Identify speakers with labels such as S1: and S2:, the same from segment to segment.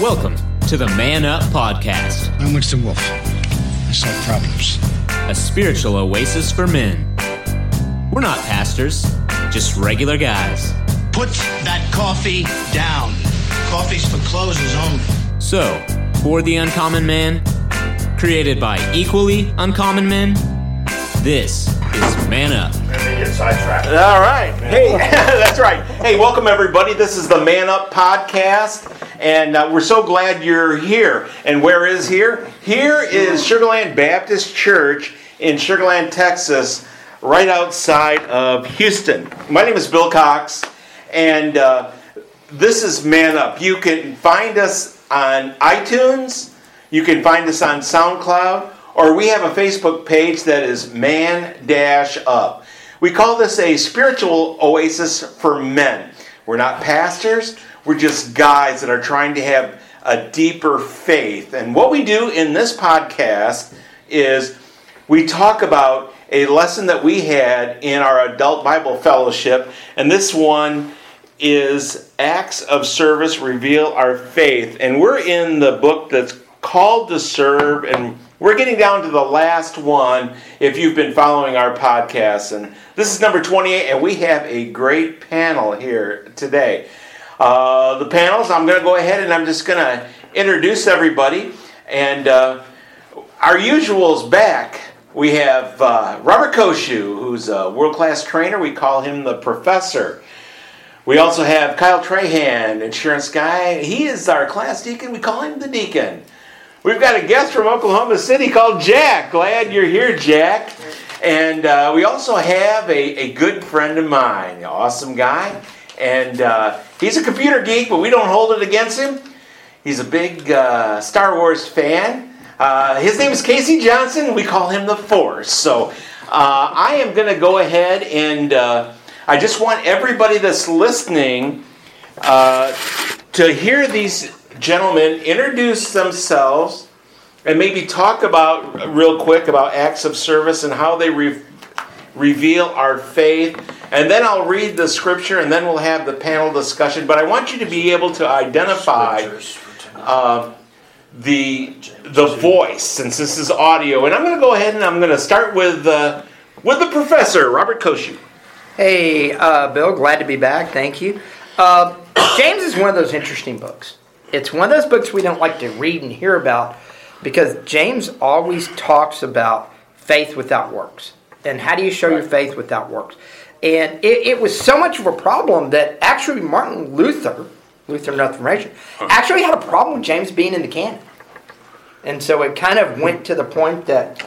S1: Welcome to the Man Up Podcast,
S2: I'm Winston Wolfe. I solve problems.
S1: a spiritual oasis for men. We're not pastors, just regular guys.
S3: Put that coffee down. Coffee's for closers only.
S1: So, for the uncommon man, created by equally uncommon men, this is Man Up.
S4: get sidetracked. All right. Hey, that's right. Hey, welcome everybody. This is the Man Up podcast, and uh, we're so glad you're here. And where is here? Here is Sugar Land Baptist Church in Sugar Land, Texas, right outside of Houston. My name is Bill Cox, and uh, this is Man Up. You can find us on iTunes. You can find us on SoundCloud, or we have a Facebook page that is Man Dash Up. We call this a spiritual oasis for men. We're not pastors, we're just guys that are trying to have a deeper faith. And what we do in this podcast is we talk about a lesson that we had in our adult Bible fellowship, and this one is Acts of Service Reveal Our Faith. And we're in the book that's called to serve, and we're getting down to the last one if you've been following our podcast. And this is number 28, and we have a great panel here today. Uh, the panels, I'm going to go ahead and I'm just going to introduce everybody. And uh, our usuals back. We have uh, Robert Koshu, who's a world class trainer. We call him the professor. We also have Kyle Trahan, insurance guy. He is our class deacon. We call him the deacon. We've got a guest from Oklahoma City called Jack. Glad you're here, Jack. And uh, we also have a, a good friend of mine, awesome guy. And uh, he's a computer geek, but we don't hold it against him. He's a big uh, Star Wars fan. Uh, his name is Casey Johnson. We call him the Force. So uh, I am going to go ahead and uh, I just want everybody that's listening uh, to hear these gentlemen introduce themselves and maybe talk about real quick about acts of service and how they re- reveal our faith. And then I'll read the scripture and then we'll have the panel discussion. But I want you to be able to identify uh, the the voice since this is audio. And I'm going to go ahead and I'm going to start with uh, with the professor, Robert Koshu.
S5: Hey, uh, Bill, glad to be back. Thank you. Uh, James is one of those interesting books. It's one of those books we don't like to read and hear about because James always talks about faith without works. And how do you show your faith without works? And it, it was so much of a problem that actually Martin Luther, Lutheran Reformation, actually had a problem with James being in the canon. And so it kind of went to the point that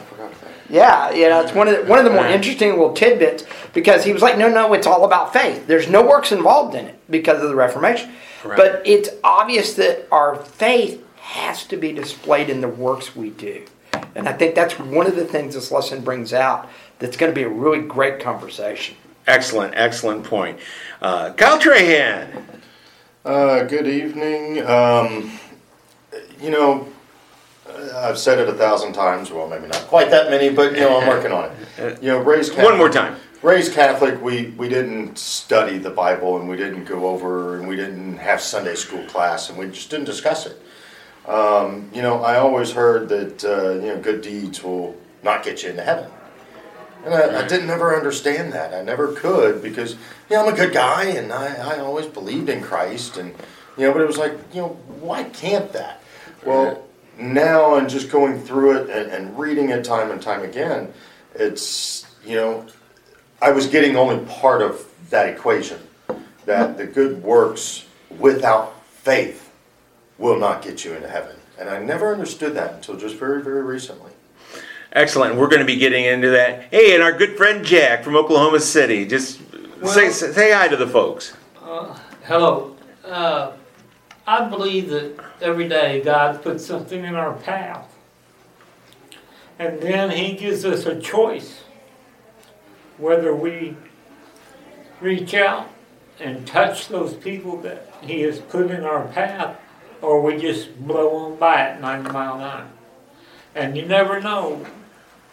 S5: yeah, you know, it's one of the, one of the more interesting little tidbits because he was like, no, no, it's all about faith. There's no works involved in it because of the Reformation. But it's obvious that our faith has to be displayed in the works we do. And I think that's one of the things this lesson brings out that's going to be a really great conversation.
S4: Excellent, excellent point. Uh, Kyle Trahan.
S6: Uh, good evening. Um, you know, uh, I've said it a thousand times. Well, maybe not quite that many, but you know, I'm working on it. You know, raised Catholic,
S4: One more time.
S6: Raised Catholic, we we didn't study the Bible, and we didn't go over, and we didn't have Sunday school class, and we just didn't discuss it. Um, you know, I always heard that uh, you know good deeds will not get you into heaven. And I, I didn't ever understand that. I never could because, you know, I'm a good guy and I, I always believed in Christ. And, you know, but it was like, you know, why can't that? Well, now and just going through it and, and reading it time and time again, it's, you know, I was getting only part of that equation that the good works without faith will not get you into heaven. And I never understood that until just very, very recently.
S4: Excellent. We're going to be getting into that. Hey, and our good friend Jack from Oklahoma City. Just say, say hi to the folks.
S7: Uh, hello. Uh, I believe that every day God puts something in our path. And then He gives us a choice whether we reach out and touch those people that He has put in our path or we just blow on by at 90 mile an hour. And you never know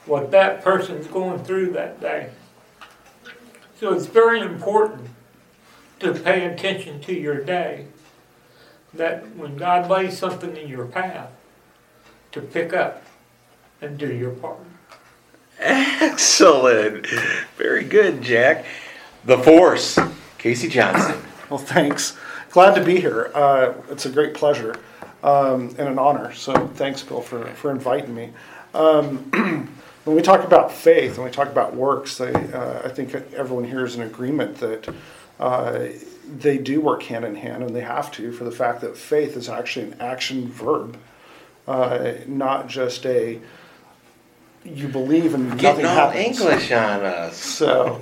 S7: what that person's going through that day. So it's very important to pay attention to your day that when God lays something in your path, to pick up and do your part.
S4: Excellent. Very good, Jack. The Force, Casey Johnson.
S8: Well, thanks. Glad to be here. Uh, it's a great pleasure um, and an honor. So thanks, Bill, for, for inviting me. Um, when we talk about faith and we talk about works, they, uh, I think everyone here is in agreement that uh, they do work hand in hand and they have to for the fact that faith is actually an action verb, uh, not just a you believe and nothing
S4: Getting all
S8: happens.
S4: English on us.
S8: So,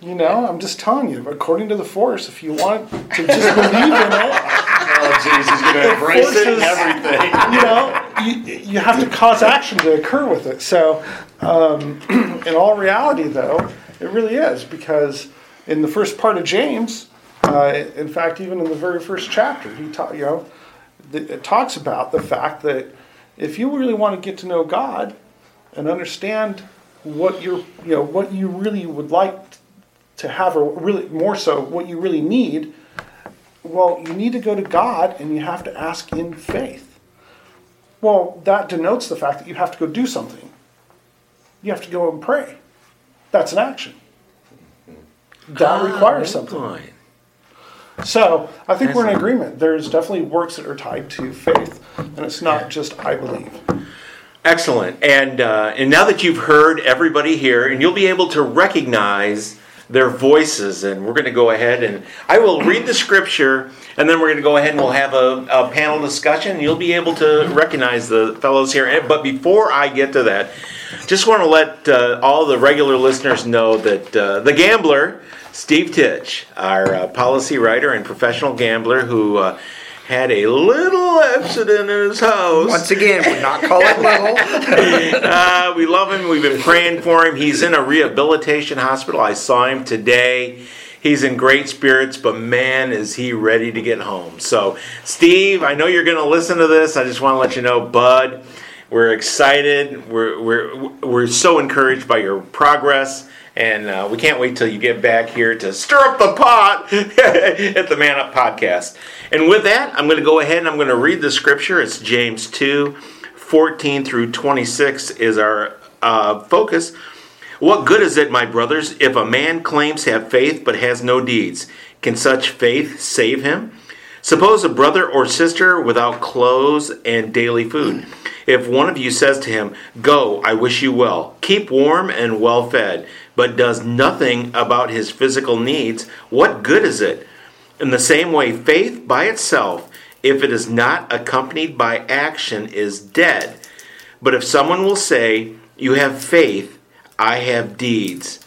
S8: you know, I'm just telling you, according to the Force, if you want to just believe in it,
S6: Oh, jeez, he's going to embrace it and everything.
S8: you know, you, you have to cause action to occur with it. So, um, in all reality, though, it really is because in the first part of James, uh, in fact, even in the very first chapter, he ta- you know, it talks about the fact that if you really want to get to know God and understand what you're, you know, what you really would like to have, or really more so, what you really need, well, you need to go to God and you have to ask in faith. Well, that denotes the fact that you have to go do something. You have to go and pray. That's an action. That requires something.
S4: Point.
S8: So I think we're in agreement. There's definitely works that are tied to faith, and it's not just I believe.
S4: Excellent. And uh, and now that you've heard everybody here, and you'll be able to recognize their voices, and we're going to go ahead and I will read the scripture, and then we're going to go ahead and we'll have a, a panel discussion. You'll be able to recognize the fellows here. But before I get to that, just want to let uh, all the regular listeners know that uh, the gambler, Steve Titch, our uh, policy writer and professional gambler, who uh, had a little accident in his house.
S5: Once again, we're not calling little.
S4: Uh, we love him. We've been praying for him. He's in a rehabilitation hospital. I saw him today. He's in great spirits, but man, is he ready to get home. So, Steve, I know you're going to listen to this. I just want to let you know, bud, we're excited. We're, we're, we're so encouraged by your progress. And uh, we can't wait till you get back here to stir up the pot at the Man Up podcast. And with that, I'm going to go ahead and I'm going to read the scripture. It's James 2 14 through 26 is our uh, focus. What good is it, my brothers, if a man claims to have faith but has no deeds? Can such faith save him? Suppose a brother or sister without clothes and daily food. If one of you says to him, Go, I wish you well, keep warm and well fed, but does nothing about his physical needs, what good is it? In the same way, faith by itself, if it is not accompanied by action, is dead. But if someone will say, You have faith, I have deeds.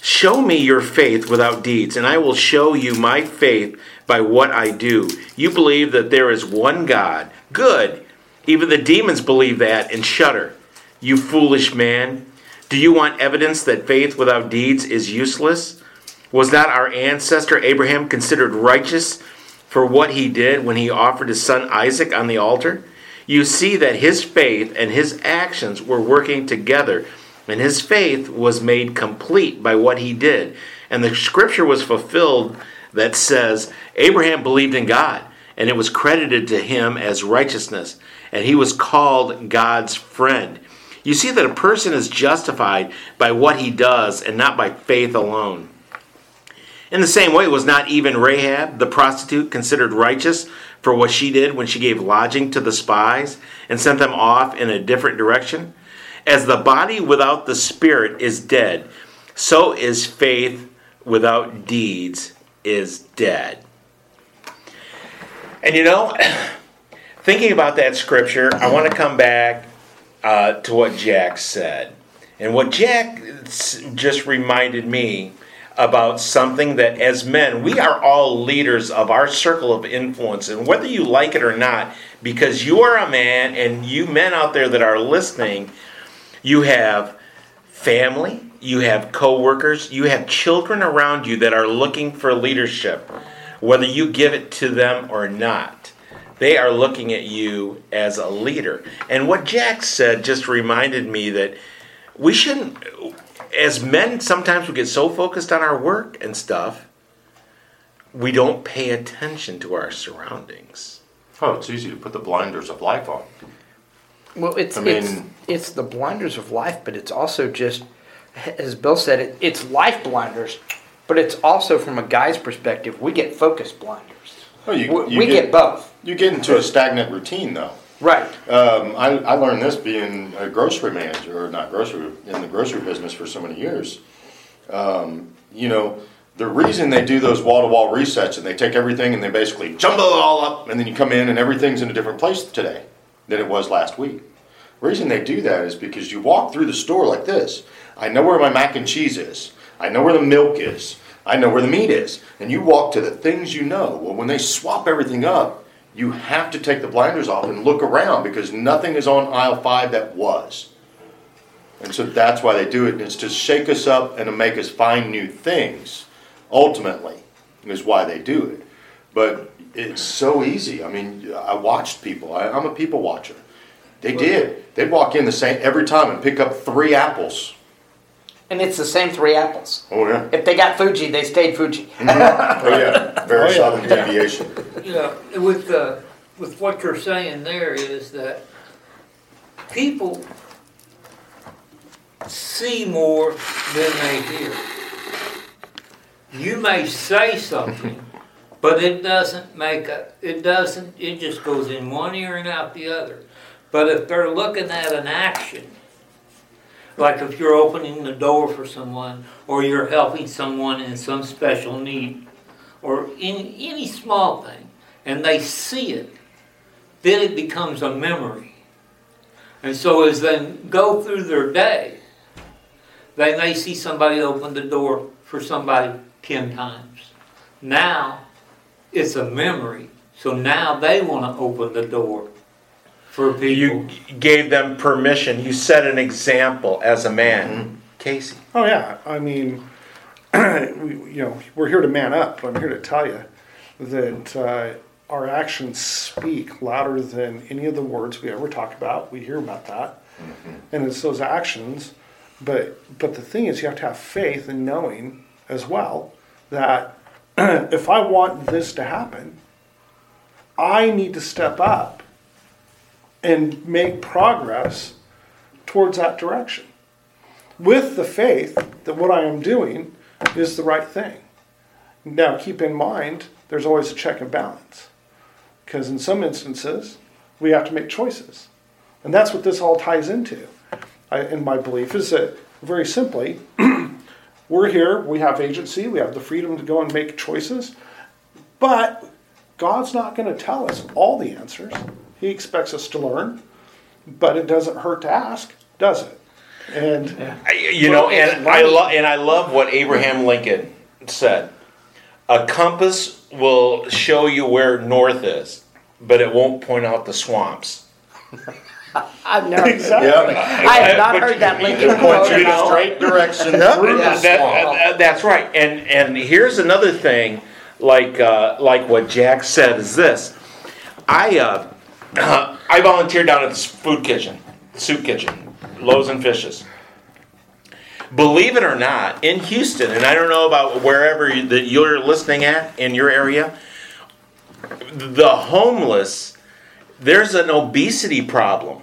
S4: Show me your faith without deeds, and I will show you my faith by what I do. You believe that there is one God. Good. Even the demons believe that and shudder. You foolish man. Do you want evidence that faith without deeds is useless? Was not our ancestor Abraham considered righteous for what he did when he offered his son Isaac on the altar? You see that his faith and his actions were working together, and his faith was made complete by what he did. And the scripture was fulfilled that says, Abraham believed in God, and it was credited to him as righteousness, and he was called God's friend. You see that a person is justified by what he does and not by faith alone. In the same way, was not even Rahab, the prostitute, considered righteous for what she did when she gave lodging to the spies and sent them off in a different direction? As the body without the spirit is dead, so is faith without deeds is dead. And you know, thinking about that scripture, I want to come back uh, to what Jack said. And what Jack just reminded me about something that as men, we are all leaders of our circle of influence. And whether you like it or not, because you are a man and you men out there that are listening, you have family, you have coworkers, you have children around you that are looking for leadership, whether you give it to them or not. They are looking at you as a leader. And what Jack said just reminded me that we shouldn't, as men, sometimes we get so focused on our work and stuff, we don't pay attention to our surroundings.
S6: Oh, it's easy to put the blinders of life on.
S5: Well, it's
S6: I
S5: it's
S6: mean-
S5: it's the blinders of life, but it's also just, as Bill said, it, it's life blinders, but it's also from a guy's perspective. We get focus blinders.
S6: Oh, you-
S5: we
S6: you
S5: we
S6: get-
S5: get both.
S6: You get into a stagnant routine, though.
S5: Right.
S6: Um, I, I learned this being a grocery manager, or not grocery, in the grocery business for so many years. Um, you know, the reason they do those wall to wall resets and they take everything and they basically jumble it all up, and then you come in and everything's in a different place today than it was last week. reason they do that is because you walk through the store like this. I know where my mac and cheese is. I know where the milk is. I know where the meat is. And you walk to the things you know. Well, when they swap everything up, you have to take the blinders off and look around because nothing is on aisle five that was. And so that's why they do it. And it's to shake us up and to make us find new things, ultimately, is why they do it. But it's so easy. I mean, I watched people, I, I'm a people watcher. They did. They'd walk in the same every time and pick up three apples.
S5: And it's the same three apples.
S6: Oh, yeah.
S5: If they got Fuji, they stayed Fuji.
S6: Oh, yeah. Very
S8: Oh, yeah.
S6: deviation.
S7: You know, with, uh, with what you're saying there is that people see more than they hear. You may say something, but it doesn't make a, it doesn't, it just goes in one ear and out the other. But if they're looking at an action, like if you're opening the door for someone, or you're helping someone in some special need, or in any small thing, and they see it, then it becomes a memory. And so as they go through their day, they may see somebody open the door for somebody 10 times. Now it's a memory. So now they want to open the door for people.
S4: You gave them permission. You set an example as a man. Casey.
S8: Oh yeah, I mean, we, you know, we're here to man up. I'm here to tell you that uh, our actions speak louder than any of the words we ever talk about. We hear about that, and it's those actions. But but the thing is, you have to have faith in knowing as well that if I want this to happen, I need to step up and make progress towards that direction with the faith that what I am doing is the right thing. Now, keep in mind, there's always a check and balance. Because in some instances, we have to make choices. And that's what this all ties into. I, and my belief is that, very simply, we're here, we have agency, we have the freedom to go and make choices, but God's not going to tell us all the answers. He expects us to learn, but it doesn't hurt to ask, does it? And
S4: I- You know, and I love and I love what Abraham Lincoln said. A compass will show you where north is, but it won't point out the swamps.
S5: I've never.
S8: Exactly.
S5: I have not
S4: But
S5: heard that
S6: It
S5: Lincoln
S6: points
S5: quote.
S6: you in a
S5: all.
S6: straight direction through
S4: That-
S6: the
S4: that-
S6: swamp.
S4: that- that's right. And and here's another thing, like uh, like what Jack said is this. I uh, I volunteered down at the food kitchen, soup kitchen, Loaves and Fishes. Believe it or not, in Houston, and I don't know about wherever you- that you're listening at in your area, the homeless, there's an obesity problem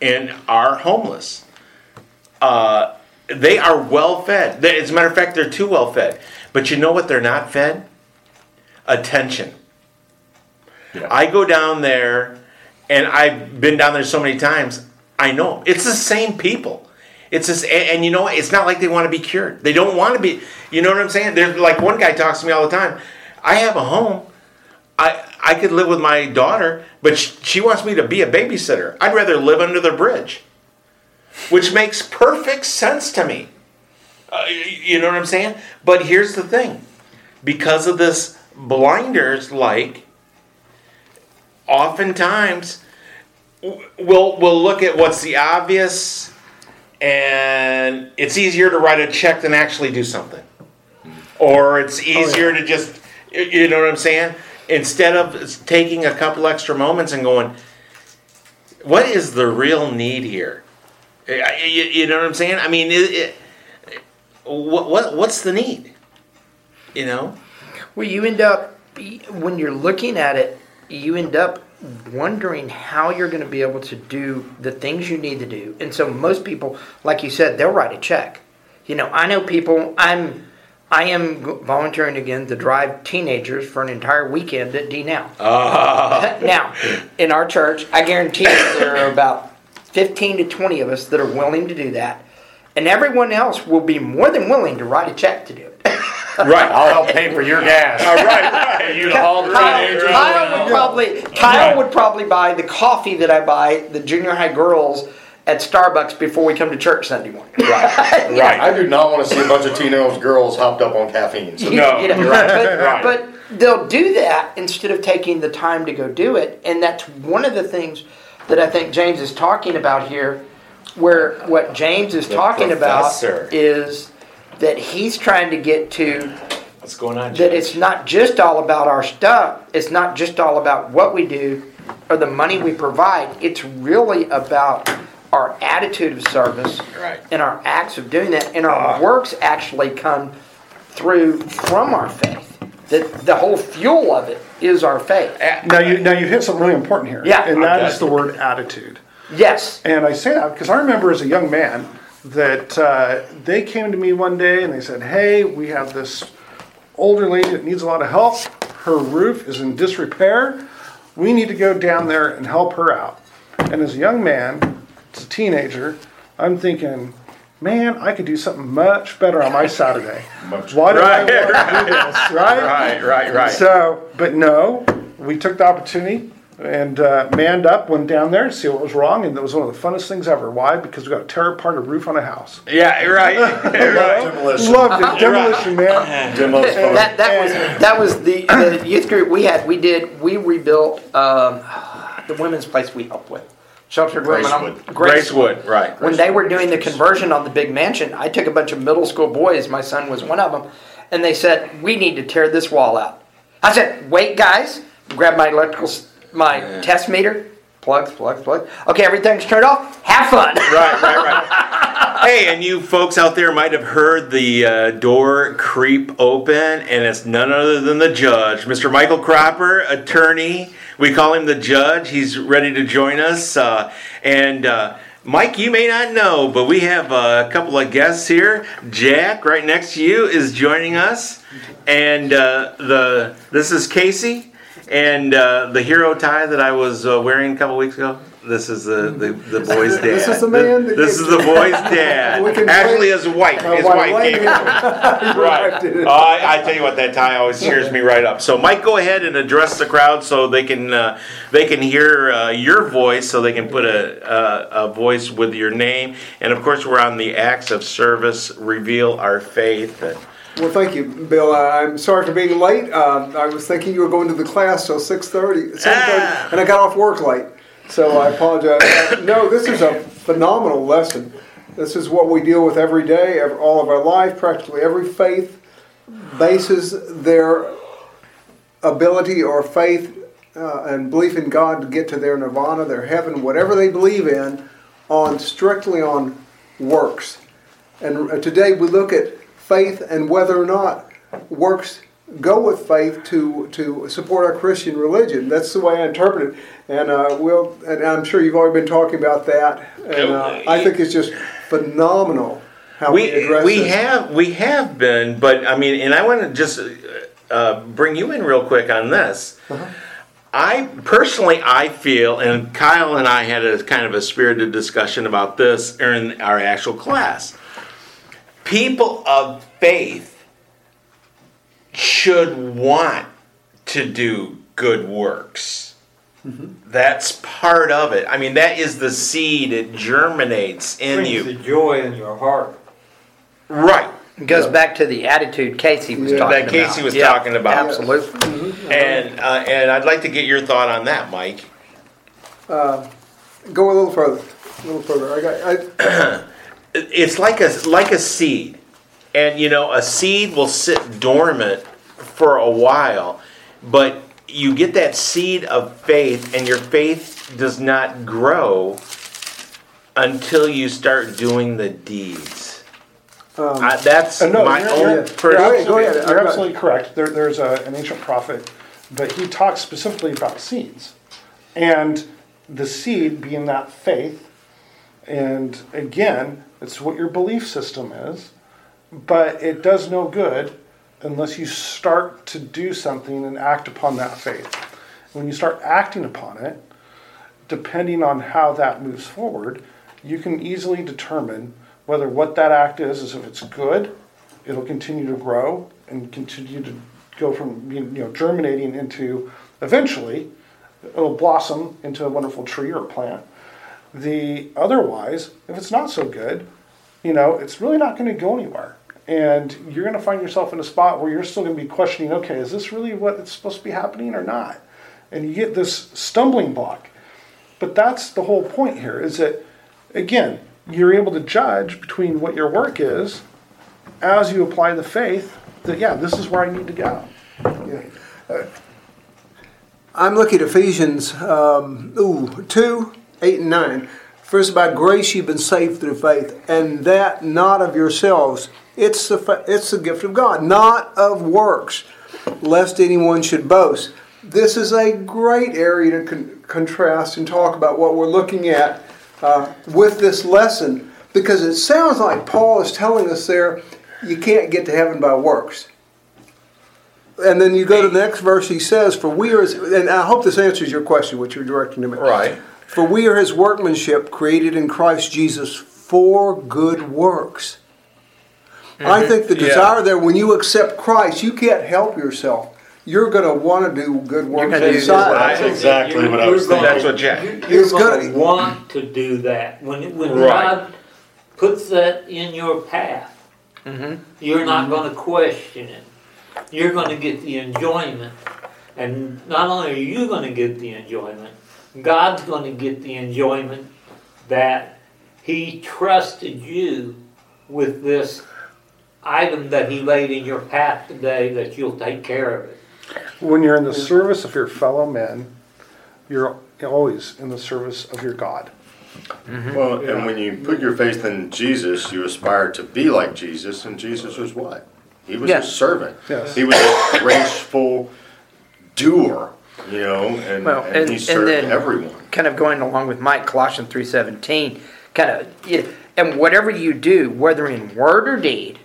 S4: in our homeless. Uh, they are well fed. As a matter of fact, they're too well fed. But you know what they're not fed? Attention. I go down there, and I've been down there so many times. I know it's the same people. It's just, and, and you know, it's not like they want to be cured. They don't want to be. You know what I'm saying? They're like one guy talks to me all the time. I have a home. I I could live with my daughter, but she, she wants me to be a babysitter. I'd rather live under the bridge, which makes perfect sense to me. Uh, you know what I'm saying? But here's the thing: because of this blinders, like oftentimes we'll we'll look at what's the obvious, and it's easier to write a check than actually do something, or it's easier to just, you know what I'm saying. Instead of taking a couple extra moments and going, what is the real need here? You, you know what I'm saying? I mean, it, it, what, what what's the need? You know?
S5: Well, you end up when you're looking at it you end up wondering how you're going to be able to do the things you need to do. And so most people, like you said, they'll write a check. You know, I know people. I'm I am volunteering again to drive teenagers for an entire weekend at D now. Ah. now, in our church, I guarantee you there are about 15 to 20 of us that are willing to do that. And everyone else will be more than willing to write a check to do it.
S4: Right.
S6: I'll help pay for your gas.
S4: All right. right.
S6: You to haul the
S5: Kyle,
S6: teenagers.
S5: Kyle would probably Kyle would probably buy the coffee that I buy the junior high girls at Starbucks before we come to church Sunday morning.
S4: Right. Right.
S6: I do not want to see a bunch of teenage girls hopped up on caffeine. So
S4: No,
S5: You know,
S4: you're right,
S5: but,
S4: right.
S5: but they'll do that instead of taking the time to go do it, and that's one of the things that I think James is talking about here. Where what James is talking
S4: professor.
S5: about is that he's trying to get to
S4: What's going on?
S5: that it's not just all about our stuff. It's not just all about what we do or the money we provide. It's really about our attitude of service
S4: Right.
S5: and our acts of doing that. And our works actually come through from our faith. That the whole fuel of it is our faith.
S8: Now you now you hit something really important here.
S5: Yeah.
S8: And that
S4: Okay.
S8: is the word attitude.
S5: Yes.
S8: And I say that because I remember as a young man that uh, they came to me one day and they said, "Hey, we have this older lady that needs a lot of help. Her roof is in disrepair. We need to go down there and help her out." And as a young man, as a teenager, I'm thinking, "Man, I could do something much better on my Saturday. Why do
S4: Right,
S8: I want to do this?" Right?
S4: Right. Right. Right.
S8: So, but no, we took the opportunity and uh, manned up, went down there to see what was wrong, and it was one of the funnest things ever. Why? Because we got to tear apart a roof on a house.
S4: yeah. Right. right.
S6: Demolition.
S8: Loved it, demolition, man.
S6: Demolition.
S5: That, that was that was the, the youth group we had. We did we rebuilt um, the women's place we helped with, sheltered women. on-
S6: Gracewood.
S4: Gracewood. Right.
S5: when they were doing the conversion on the big mansion, I took a bunch of middle school boys, my son was one of them, and they said, We need to tear this wall out. I said, Wait, guys, grab my electrical, s- my test meter, plugs, plugs, plugs. Okay, everything's turned off. Have fun.
S4: Right, right, right. hey, and you folks out there might have heard the uh, door creep open, and it's none other than the judge, Mr. Michael Cropper, attorney. We call him the judge. He's ready to join us. Uh, and uh, Mike, you may not know, but we have a couple of guests here. Jack, right next to you, is joining us, and uh, the this is Casey. And uh, the hero tie that I was uh, wearing a couple weeks ago. This is the, the, the boy's dad.
S9: This is the man that
S4: This is the boy's dad.
S9: We can
S4: Actually,
S9: play-
S4: his wife.
S9: My
S4: His
S9: wife-
S4: wife
S9: wife
S4: gave
S9: did
S4: it.
S9: it.
S4: Right.
S9: wife did it.
S4: Oh, I, I tell you what, that tie always cheers me right up. So, Mike, go ahead and address the crowd so they can uh, they can hear uh, your voice, so they can put a, a a voice with your name. And of course, we're on the acts of service. Reveal our faith.
S9: Well, thank you, Bill. Uh, I'm sorry for being late. Um, I was thinking you were going to the class till 6.30, 7.30,
S4: Ah.
S9: and I got off work late. So I apologize. No, this is a phenomenal lesson. This is what we deal with every day, ev all of our life. Practically every faith bases their ability or faith uh, and belief in God to get to their nirvana, their heaven, whatever they believe in, on strictly on works. And uh, today we look at faith and whether or not works go with faith to, to support our Christian religion. That's the way I interpret it. And uh, we'll, and I'm sure you've already been talking about that. And uh, I think it's just phenomenal how we,
S4: We we have we have been, but I mean, and I want to just uh, bring you in real quick on this. I personally, I feel, and Kyle and I had a kind of a spirited discussion about this in our actual class. People of faith should want to do good works. Mm-hmm. That's part of it. I mean, that is the seed. It germinates in
S10: brings
S4: you.
S10: the joy in your heart.
S4: Right.
S5: It goes back to the attitude Casey was
S9: Yeah.
S5: talking
S4: That
S5: about.
S4: Casey was
S5: Yeah,
S4: talking about.
S5: Absolutely. Mm-hmm.
S4: And uh, and I'd like to get your thought on that, Mike.
S9: Um, go a little further. A little further. I got, I,
S4: It- It's like a like a seed, and you know a seed will sit dormant for a while, but you get that seed of faith, and your faith does not grow until you start doing the deeds. I, that's
S8: Uh, no,
S4: my
S8: you're-
S4: own
S8: you're-
S9: Go
S4: personal.
S9: ahead, go ahead.
S8: You're absolutely correct. There, there's a, an ancient prophet but he talks specifically about seeds. And the seed being that faith, and again, it's what your belief system is, but it does no good unless you start to do something and act upon that faith. When you start acting upon it, depending on how that moves forward, you can easily determine whether what that act is is if it's good, it'll continue to grow and continue to go from you know germinating into eventually it'll blossom into a wonderful tree or plant. The otherwise, if it's not so good, you know, it's really not going to go anywhere. And you're going to find yourself in a spot where you're still going to be questioning, okay, is this really what it's supposed to be happening or not? And you get this stumbling block. But that's the whole point here is that, again, you're able to judge between what your work is as you apply the faith that, yeah, this is where I need to go. Yeah.
S9: I'm looking at Ephesians um, ooh, 2, 8, and 9. First, by grace you've been saved through faith, and that not of yourselves. It's the, it's the gift of God, not of works, lest anyone should boast. This is a great area to con- contrast and talk about what we're looking at uh, with this lesson, because it sounds like Paul is telling us there you can't get to heaven by works. And then you go to the next verse, he says, For we are, his, and I hope this answers your question, which you're directing to me.
S4: Right.
S9: For we are his workmanship, created in Christ Jesus for good works. I think the
S4: Mm-hmm. Yeah.
S9: desire there, when you accept Christ, you can't help yourself. You're going to want to do good works inside.
S6: That's exactly what I was
S7: You're gonna-
S4: That's what Jack.
S7: You're, you're gonna
S9: gonna-
S7: want to do that. When, when
S4: Right.
S7: God puts that in your path, you're not gonna question it. You're gonna get the enjoyment. And not only are you gonna get the enjoyment, God's gonna get the enjoyment that He trusted you with this item that He laid in your path today that you'll take care of it.
S8: When you're in the service of your fellow men, you're always in the service of your God. Mm-hmm.
S6: Well, and when you put your faith in Jesus, you aspire to be like Jesus, and Jesus was what? He was
S5: Yeah.
S6: a servant.
S8: Yes.
S6: He was a graceful doer, you know, and,
S5: Well,
S6: and,
S5: and-
S6: he
S5: and
S6: served
S5: then-
S6: everyone.
S5: kind of going along with Mike, Colossians three seventeen, kind of, and whatever you do, whether in word or deed,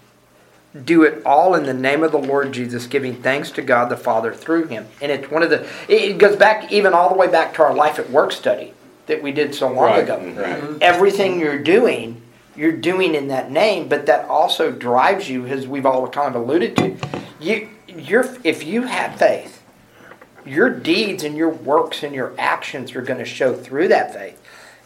S5: do it all in the name of the Lord Jesus, giving thanks to God the Father through Him. And it's one of the. It it goes back even all the way back to our life at work study that we did so long
S4: Right,
S5: ago. Mm-hmm.
S4: right. Mm-hmm.
S5: Everything you're doing, you're doing in that name, but that also drives you, as we've all kind of alluded to. You, you're if you have faith your deeds and your works and your actions are going to show through that faith.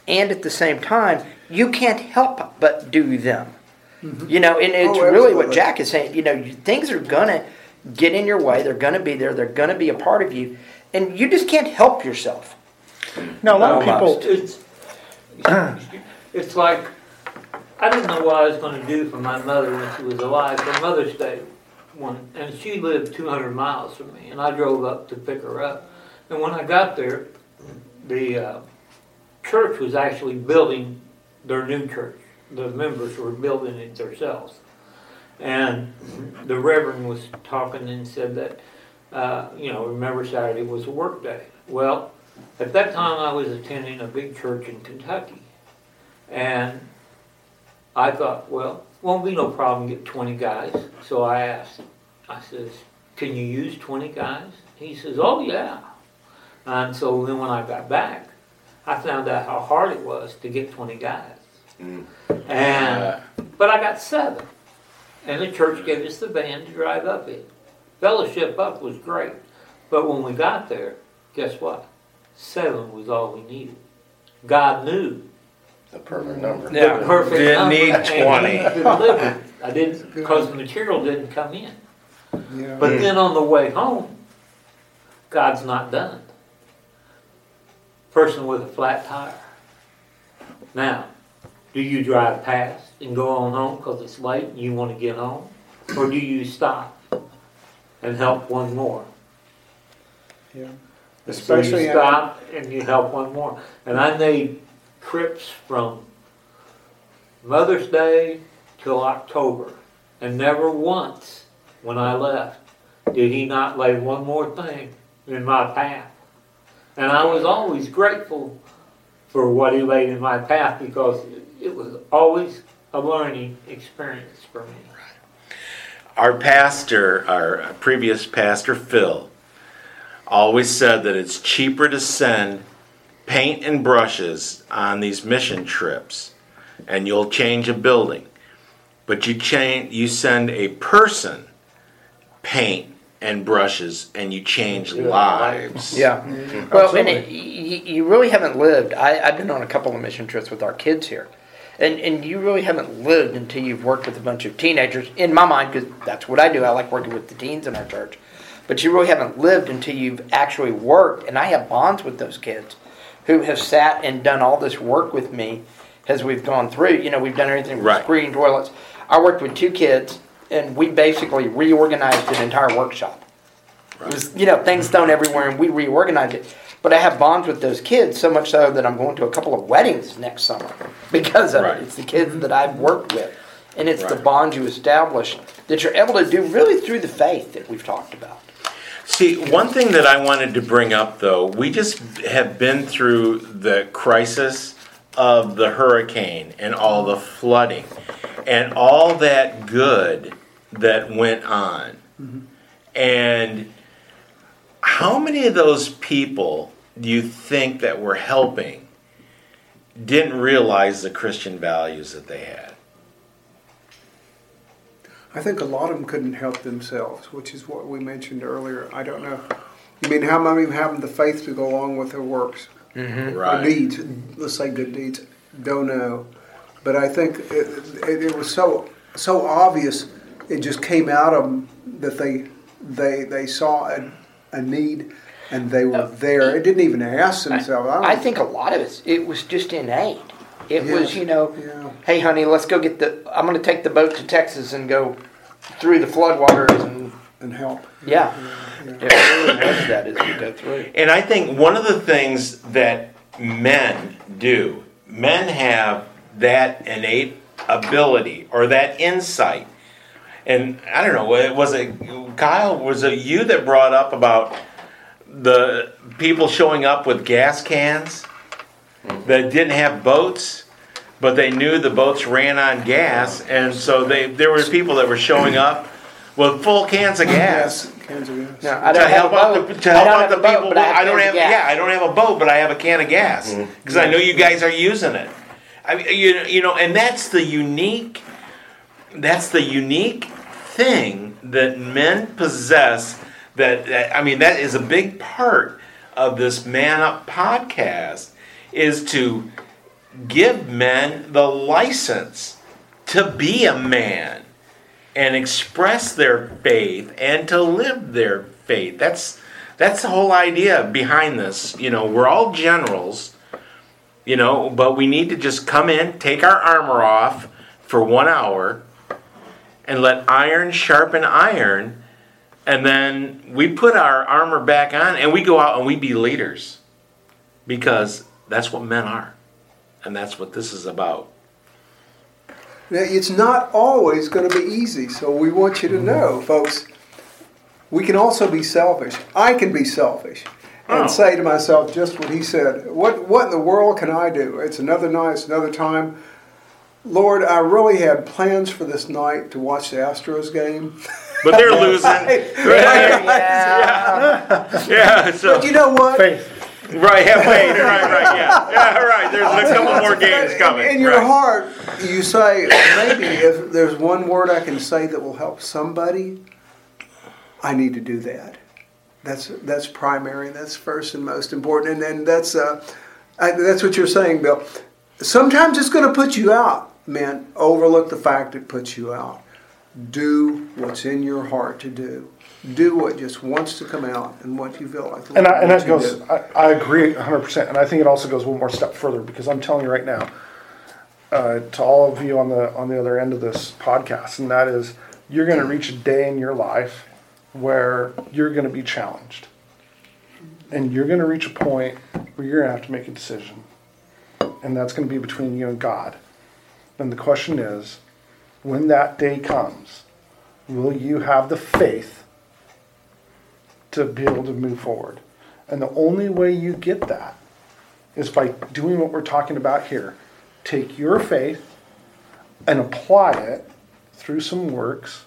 S5: And at the same time, you can't help but do them. You know, and it's
S9: Oh,
S5: really what. Jack is saying. You know, things are going to get in your way. They're going to be there. They're going to be a part of you. And you just can't help yourself.
S8: Now, a lot of people,
S7: It's, it's like, I didn't know what I was gonna do for my mother when she was alive, for Mother's Day. One, and she lived two hundred miles from me, and I drove up to pick her up. And when I got there, the, uh, church was actually building their new church. The members were building it themselves. And the Reverend was talking and said that, uh, you know, remember Saturday was a work day. Well, at that time, I was attending a big church in Kentucky. And I thought, well, won't be no problem get 20 guys. So I asked, I says, can you use 20 guys? He says, oh, yeah. And so then when I got back, I found out how hard it was to get 20 guys. Mm. And, but I got seven. And the church gave us the van to drive up in. Fellowship up was great. But when we got there, guess what? Seven was all we needed. God knew
S6: The perfect number.
S5: Yeah.
S7: the perfect
S4: Didn't
S7: number,
S4: need 20.
S7: I didn't, because the material didn't come in.
S9: Yeah.
S7: But mm. then on the way home, God's not done. Person with a flat tire. Now, do you drive past and go on home because it's late and you want to get home? Or do you stop and help one more?
S9: Yeah.
S7: So
S9: Especially
S7: you stop and you help one more. And I made trips from Mother's Day till October. And never once when I left did he not lay one more thing in my path. And I was always grateful for what he laid in my path because it was always a learning experience for me.
S4: Our pastor, our previous pastor Phil, always said that it's cheaper to send paint and brushes on these mission trips and you'll change a building. But you change you send a person paint and brushes and you change lives.
S5: Yeah. Mm-hmm. Mm-hmm. Well, and it, you, you really haven't lived. I, I've been on a couple of mission trips with our kids here. And, and you really haven't lived until you've worked with a bunch of teenagers, in my mind, because that's what I do. I like working with the teens in our church. But you really haven't lived until you've actually worked. And I have bonds with those kids who have sat and done all this work with me as we've gone through. You know, we've done everything from
S4: Right.
S5: screening toilets. I worked with two kids, and we basically reorganized an entire workshop. It was, you know, things thrown everywhere, and we reorganized it. But I have bonds with those kids so much so that I'm going to a couple of weddings next summer because of
S4: Right.
S5: it. It's the kids that I've worked with, and it's the
S4: Right.
S5: bonds you establish that you're able to do really through the faith that we've talked about.
S4: See, one thing that I wanted to bring up though, we just have been through the crisis of the hurricane and all the flooding and all that good that went on. Mm-hmm. And how many of those people you think that were helping didn't realize the Christian values that they had?
S9: I think a lot of them couldn't help themselves, which is what we mentioned earlier. I don't know. I mean, how many of them have the faith to go along with their works? Mm-hmm. Or deeds, let's say good deeds. Don't know. But I think it, it, it was so so obvious. It just came out of them that they they they saw a, a need and they were oh. there. It didn't even ask themselves. don't
S5: I think a lot of it, it was just innate. It was, you know,
S9: yeah.
S5: hey, honey, let's go get the. I'm going to take the boat to Texas and go through the floodwaters and
S9: and help.
S5: yeah, it really was that as we go through.
S4: And I think one of the things that men do, men have that innate ability or that insight. And I don't know, was it Kyle? Was it you that brought up about the people showing up with gas cans that didn't have boats, but they knew the boats ran on gas, and so they there were people that were showing up with full cans of gas
S9: Cans of gas.
S5: No, I
S4: to
S5: don't have
S4: help
S5: a
S4: out the to help
S5: don't
S4: out the
S5: a boat,
S4: people.
S5: I
S4: don't have yeah, I don't have a boat, but I have a can of gas mm-hmm. because I know you guys are using it. I mean, you you know, and that's the unique. That's the unique thing that men possess. That, that I mean, that is a big part of this Man Up podcast is to give men the license to be a man and express their faith and to live their faith. That's that's the whole idea behind this. You know, we're all generals, you know, but we need to just come in, take our armor off for 1 hour and let iron sharpen iron and then we put our armor back on and we go out and we be leaders because that's what men are. And that's what this is about.
S9: Now, it's not always going to be easy, so we want you to mm-hmm. know, folks. We can also be selfish. I can be selfish and
S4: Oh.
S9: say to myself just what he said. What what in the world can I do? It's another night, it's another time. Lord, I really had plans for this night to watch the Astros game.
S4: But they're losing.
S5: Yeah.
S4: Yeah, so
S9: But you know what?
S8: Faith.
S4: right, have faith. Right, right, yeah, yeah, right. There's a couple more games
S9: In-
S4: coming.
S9: In, your
S4: right.
S9: heart, you say, maybe if there's one word I can say that will help somebody, I need to do that. That's that's primary. That's first and most important. And then that's uh, I, that's what you're saying, Bill. Sometimes it's going to put you out, man. Overlook the fact it puts you out. Do what's in your heart to do. Do what just wants to come out and what you feel like.
S8: And, I, and that goes. I, I agree 100%. And I think it also goes one more step further because I'm telling you right now, uh, to all of you on the, on the other end of this podcast, and that is you're going to reach a day in your life where you're going to be challenged. And you're going to reach a point where you're going to have to make a decision. And that's going to be between you and God. And the question is, when that day comes, will you have the faith to be able to move forward. And the only way you get that is by doing what we're talking about here. Take your faith and apply it through some works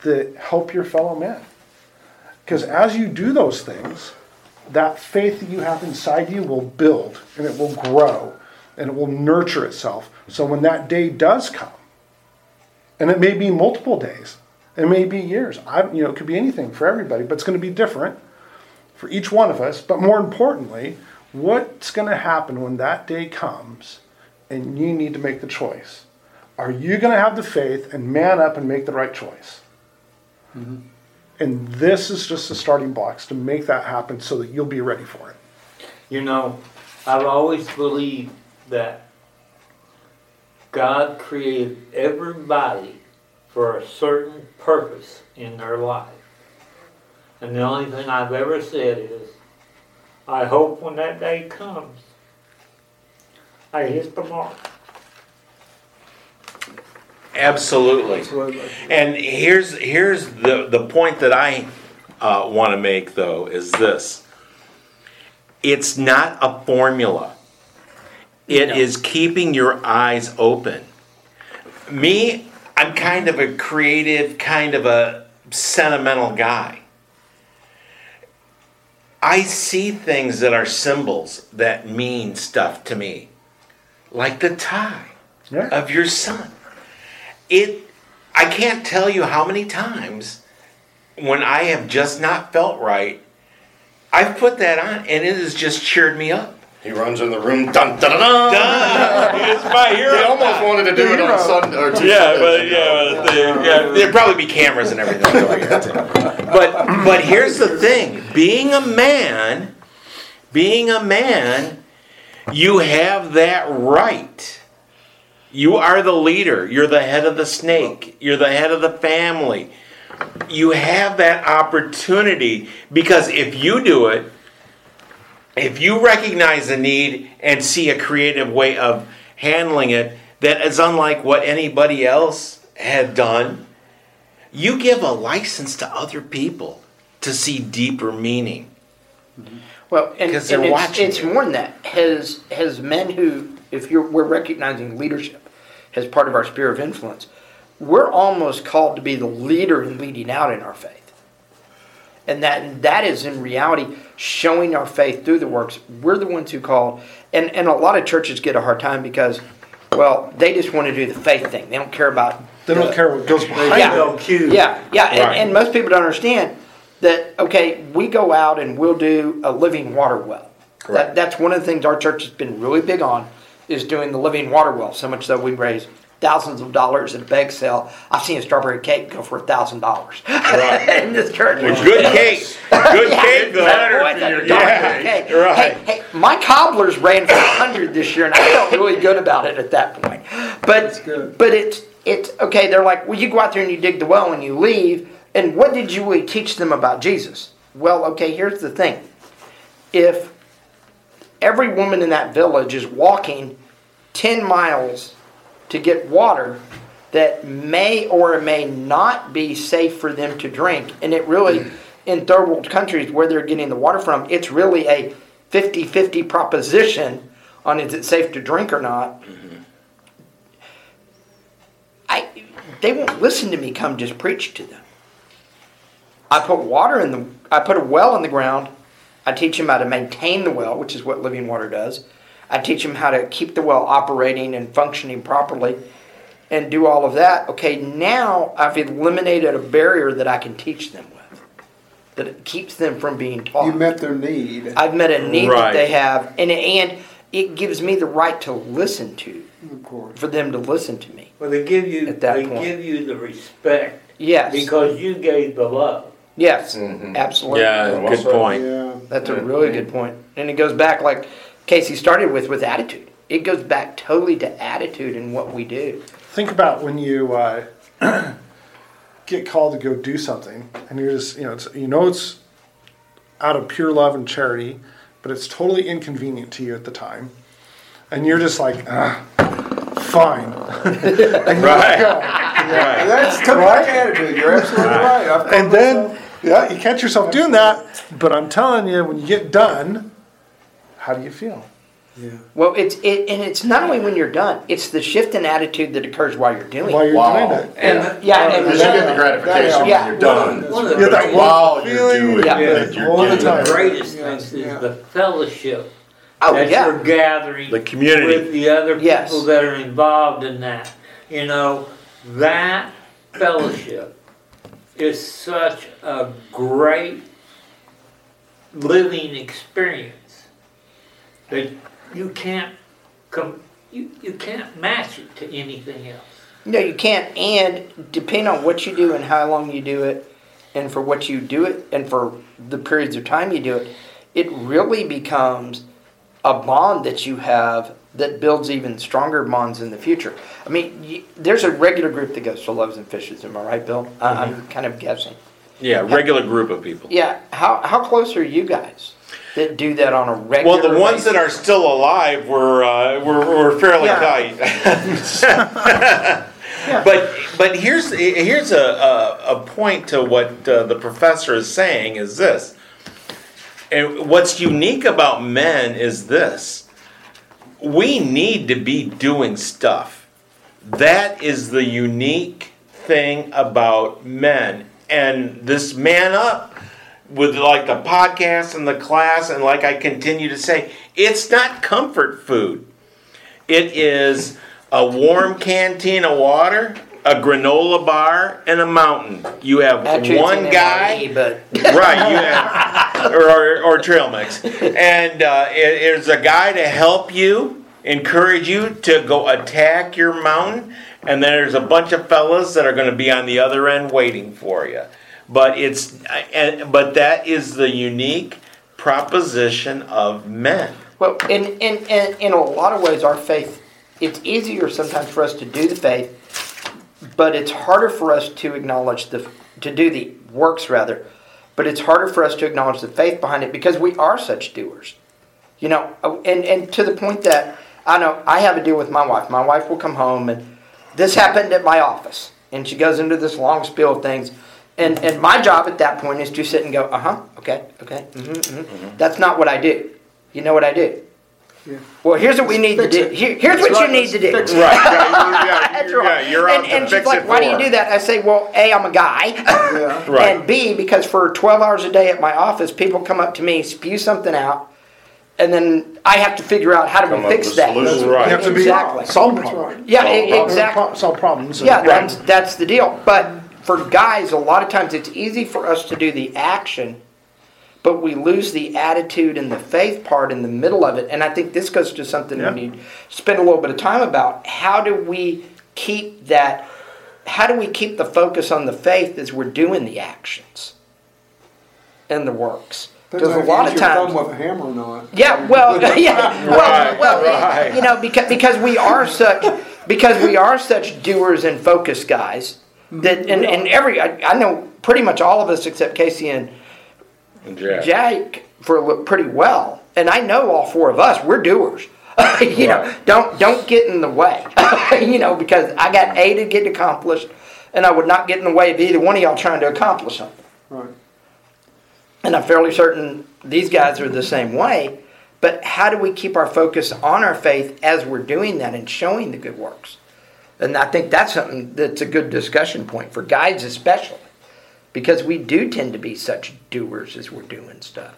S8: that help your fellow men. Because as you do those things, that faith that you have inside you will build and it will grow and it will nurture itself. So when that day does come, and it may be multiple days, it may be years. I, you know, it could be anything for everybody, but it's going to be different for each one of us. But more importantly, what's going to happen when that day comes and you need to make the choice? Are you going to have the faith and man up and make the right choice? Mm-hmm. And this is just the starting blocks to make that happen so that you'll be ready for it.
S7: You know, I've always believed that God created everybody for a certain purpose in their life. And the only thing I've ever said is, I hope when that day comes, I hit the mark.
S4: Absolutely.
S9: Absolutely.
S4: And here's here's the the point that I uh, want to make though is this: it's not a formula. It is keeping your eyes open. Me, I'm kind of a creative, kind of a sentimental guy. I see things that are symbols that mean stuff to me, like the tie
S8: Yeah.
S4: of your son it i can't tell you how many times when i have just not felt right i've put that on and it has just cheered me up
S6: He runs in the room, dun dun dun dun.
S4: it's my hero
S6: He almost wanted to do it on Sunday or two
S4: yeah, but yeah,
S6: ago.
S4: but the, yeah, there'd probably be cameras and everything. like that, too. but but here's the thing: being a man, being a man, you have that right. You are the leader. You're the head of the snake. You're the head of the family. You have that opportunity because if you do it, if you recognize the need and see a creative way of handling it that is unlike what anybody else had done, you give a license to other people to see deeper meaning. Mm-hmm.
S5: Well, and, and
S4: they're
S5: it's,
S4: watching
S5: it's more than that. Has has men who, if you're we're recognizing leadership as part of our sphere of influence, we're almost called to be the leader in leading out in our faith, and that that is in reality showing our faith through the works. We're the ones who called, and and a lot of churches get a hard time because, well, they just want to do the faith thing. They don't care about
S8: They don't care what goes behind
S5: yeah.
S8: it.
S5: Yeah, yeah,
S4: Right.
S5: and, and most people don't understand that. Okay, we go out and we'll do a living water well. That, that's one of the things our church has been really big on, is doing the living water well. So much so we raise thousands of dollars at a bake sale. I've seen a strawberry cake go for a thousand dollars in this church.
S4: Good cake. Good
S5: Yeah,
S4: cake, though.
S5: boy, it's a
S4: Yeah,
S5: good cake.
S4: right.
S5: Hey, hey, my cobblers ran for hundred this year, and I felt really good about it at that point. But
S9: good.
S5: but it's it's okay. They're like, well, you go out there and you dig the well and you leave. And what did you really teach them about Jesus? Well, okay, here's the thing. If every woman in that village is walking ten miles to get water that may or may not be safe for them to drink. And it really, mm. in third world countries where they're getting the water from, it's really a 50 50 proposition on is it safe to drink or not. Mm-hmm. I, they won't listen to me come just preach to them. I put water in the, I put a well in the ground. I teach them how to maintain the well, which is what living water does. I teach them how to keep the well operating and functioning properly and do all of that. Okay, now I've eliminated a barrier that I can teach them with, that it keeps them from being taught.
S9: You met their need.
S5: I've met a need
S4: Right.
S5: that they have, and, and it gives me the right to listen to,
S9: Of course.
S5: for them to listen to me.
S7: Well, they give you,
S5: At that
S7: they
S5: point.
S7: give you the respect
S5: Yes.
S7: because you gave the love.
S5: yes,
S6: Mhm.
S5: absolutely.
S4: Yeah, good point.
S9: Yeah.
S5: That's a really good point. And it goes back, like Casey started with, with attitude. It goes back totally to attitude and what we do.
S8: Think about when you uh, get called to go do something, and you're just, you know, it's, you know, it's out of pure love and charity, but it's totally inconvenient to you at the time, and you're just like, ah, fine.
S4: Right.
S9: That's kind of like attitude. You're absolutely right. I've
S8: And then, Yeah, you catch yourself doing that, but I'm telling you, when you get done, how do you feel? Yeah.
S5: Well, it's it, and it's not only when you're done; it's the shift in attitude that occurs while you're doing.
S8: While
S5: it.
S8: you're
S6: Wow.
S8: doing it.
S5: And yeah, and
S6: Because you get the gratification
S5: Yeah.
S6: when you're done.
S7: One of
S8: Yeah,
S7: the,
S8: that
S6: While you're
S8: feeling-
S6: doing
S5: Yeah.
S6: it, you're
S8: All the time.
S7: greatest
S9: Yeah,
S7: things
S9: yeah.
S7: is the fellowship
S5: oh
S7: that
S5: yeah,
S7: you're gathering
S4: The community.
S7: with the other
S5: Yes.
S7: people that are involved in that. You know, that fellowship is such a great living experience that you can't com- you, you can't match it to anything else.
S5: no, you can't. And depending on what you do and how long you do it, and for what you do it, and for the periods of time you do it, it really becomes a bond that you have that builds even stronger bonds in the future. I mean, y there's a regular group that goes to Loaves and Fishes. Am I right, Bill? I, I'm mm-hmm. kind of guessing.
S4: Yeah, regular group of people.
S5: Yeah. How how close are you guys that do that on a regular?
S4: Well, the ones that are still alive were uh, were, were fairly
S5: Yeah.
S4: tight. But but here's here's a, a, a point to what uh, the professor is saying is this. And what's unique about men is this. We need to be doing stuff. That is the unique thing about men. And this man up with like the podcast and the class, and like I continue to say, it's not comfort food. It is a warm canteen of water, a granola bar, and a mountain. You have
S5: Actually, it's
S4: one guy
S5: MRE, but
S4: right you have, or, or, or trail mix and uh, it, there's a guy to help you encourage you to go attack your mountain and then there's a bunch of fellas that are going to be on the other end waiting for you but it's but that is the unique proposition of men
S5: well, in, in in in a lot of ways, our faith. It's easier sometimes for us to do the faith, but it's harder for us to acknowledge the to do the works rather. But it's harder for us to acknowledge the faith behind it because we are such doers. You know, uh, and and to the point that I know I have a deal with my wife. My wife will come home and this happened at my office, and she goes into this long spiel of things. And, and my job at that point is to sit and go, uh huh, okay, okay, mm-hmm, mm-hmm. That's not what I do. You know what I do?
S9: Yeah.
S5: Well, here's what we need to do. Here, here's
S9: That's
S5: what
S9: right,
S5: you need to do.
S4: right yeah,
S5: That's
S4: yeah,
S5: right.
S4: yeah, you're out
S5: and,
S4: to
S5: and
S4: fix
S5: she's like, why do you do that? I say, well, A, I'm a guy.
S9: Yeah.
S4: Right.
S5: And B, because for 12 hours a day at my office, people come up to me, spew something out, and then I have to figure out how do
S6: Come
S5: we
S6: up
S5: fix
S6: with
S5: that.
S6: solutions.
S4: Right.
S8: You have to be
S5: Exactly.
S8: solve
S9: That's
S8: problems.
S5: Yeah,
S6: Solve problems.
S5: exactly.
S8: Solve problems.
S5: Yeah,
S8: Right.
S5: that's, that's the deal. But for guys, a lot of times it's easy for us to do the action, but we lose the attitude and the faith part in the middle of it. And I think this goes to something
S8: Yeah.
S5: we need to spend a little bit of time about. How do we keep that? How do we keep the focus on the faith as we're doing the actions and the works? Because a lot of
S9: you use your
S5: times,
S9: thumb with a hammer or not.
S5: yeah, well, yeah, well,
S4: Right,
S5: well,
S4: right.
S5: you know, because because we are such because we are such doers and focus guys that and, and every I, I know pretty much all of us except Casey and
S4: Jack.
S5: Jake for pretty well, and I know all four of us we're doers. you know, don't don't get in the way. you know, because I got A to get accomplished, and I would not get in the way of either one of y'all trying to accomplish something.
S9: Right.
S5: And I'm fairly certain these guys are the same way. But how do we keep our focus on our faith as we're doing that and showing the good works? And I think that's something that's a good discussion point for guys, especially, because we do tend to be such doers as we're doing stuff.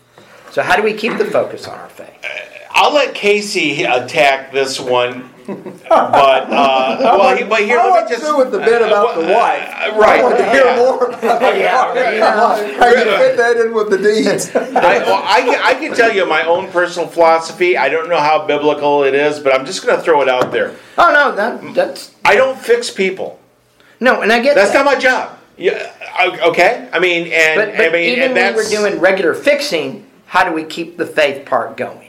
S5: So, how do we keep the focus on our faith?
S4: I'll let Casey attack this one, but uh, well, he, but here
S9: I
S4: let
S9: want
S4: me
S9: to
S4: just
S9: do with the bit about the wife.
S4: Uh, right.
S9: I want to hear more about the
S5: Yeah,
S9: wife. How you fit that in with the deeds.
S4: I, well, I, can- I can tell you my own personal philosophy. I don't know how biblical it is, but I'm just going to throw it out there.
S5: Oh no, that that's
S4: I don't fix people.
S5: no, and I get
S4: That's
S5: that.
S4: not my job. Yeah. Okay. I mean, and
S5: but, but
S4: I mean,
S5: even
S4: and
S5: when
S4: that's
S5: we're doing regular fixing, how do we keep the faith part going?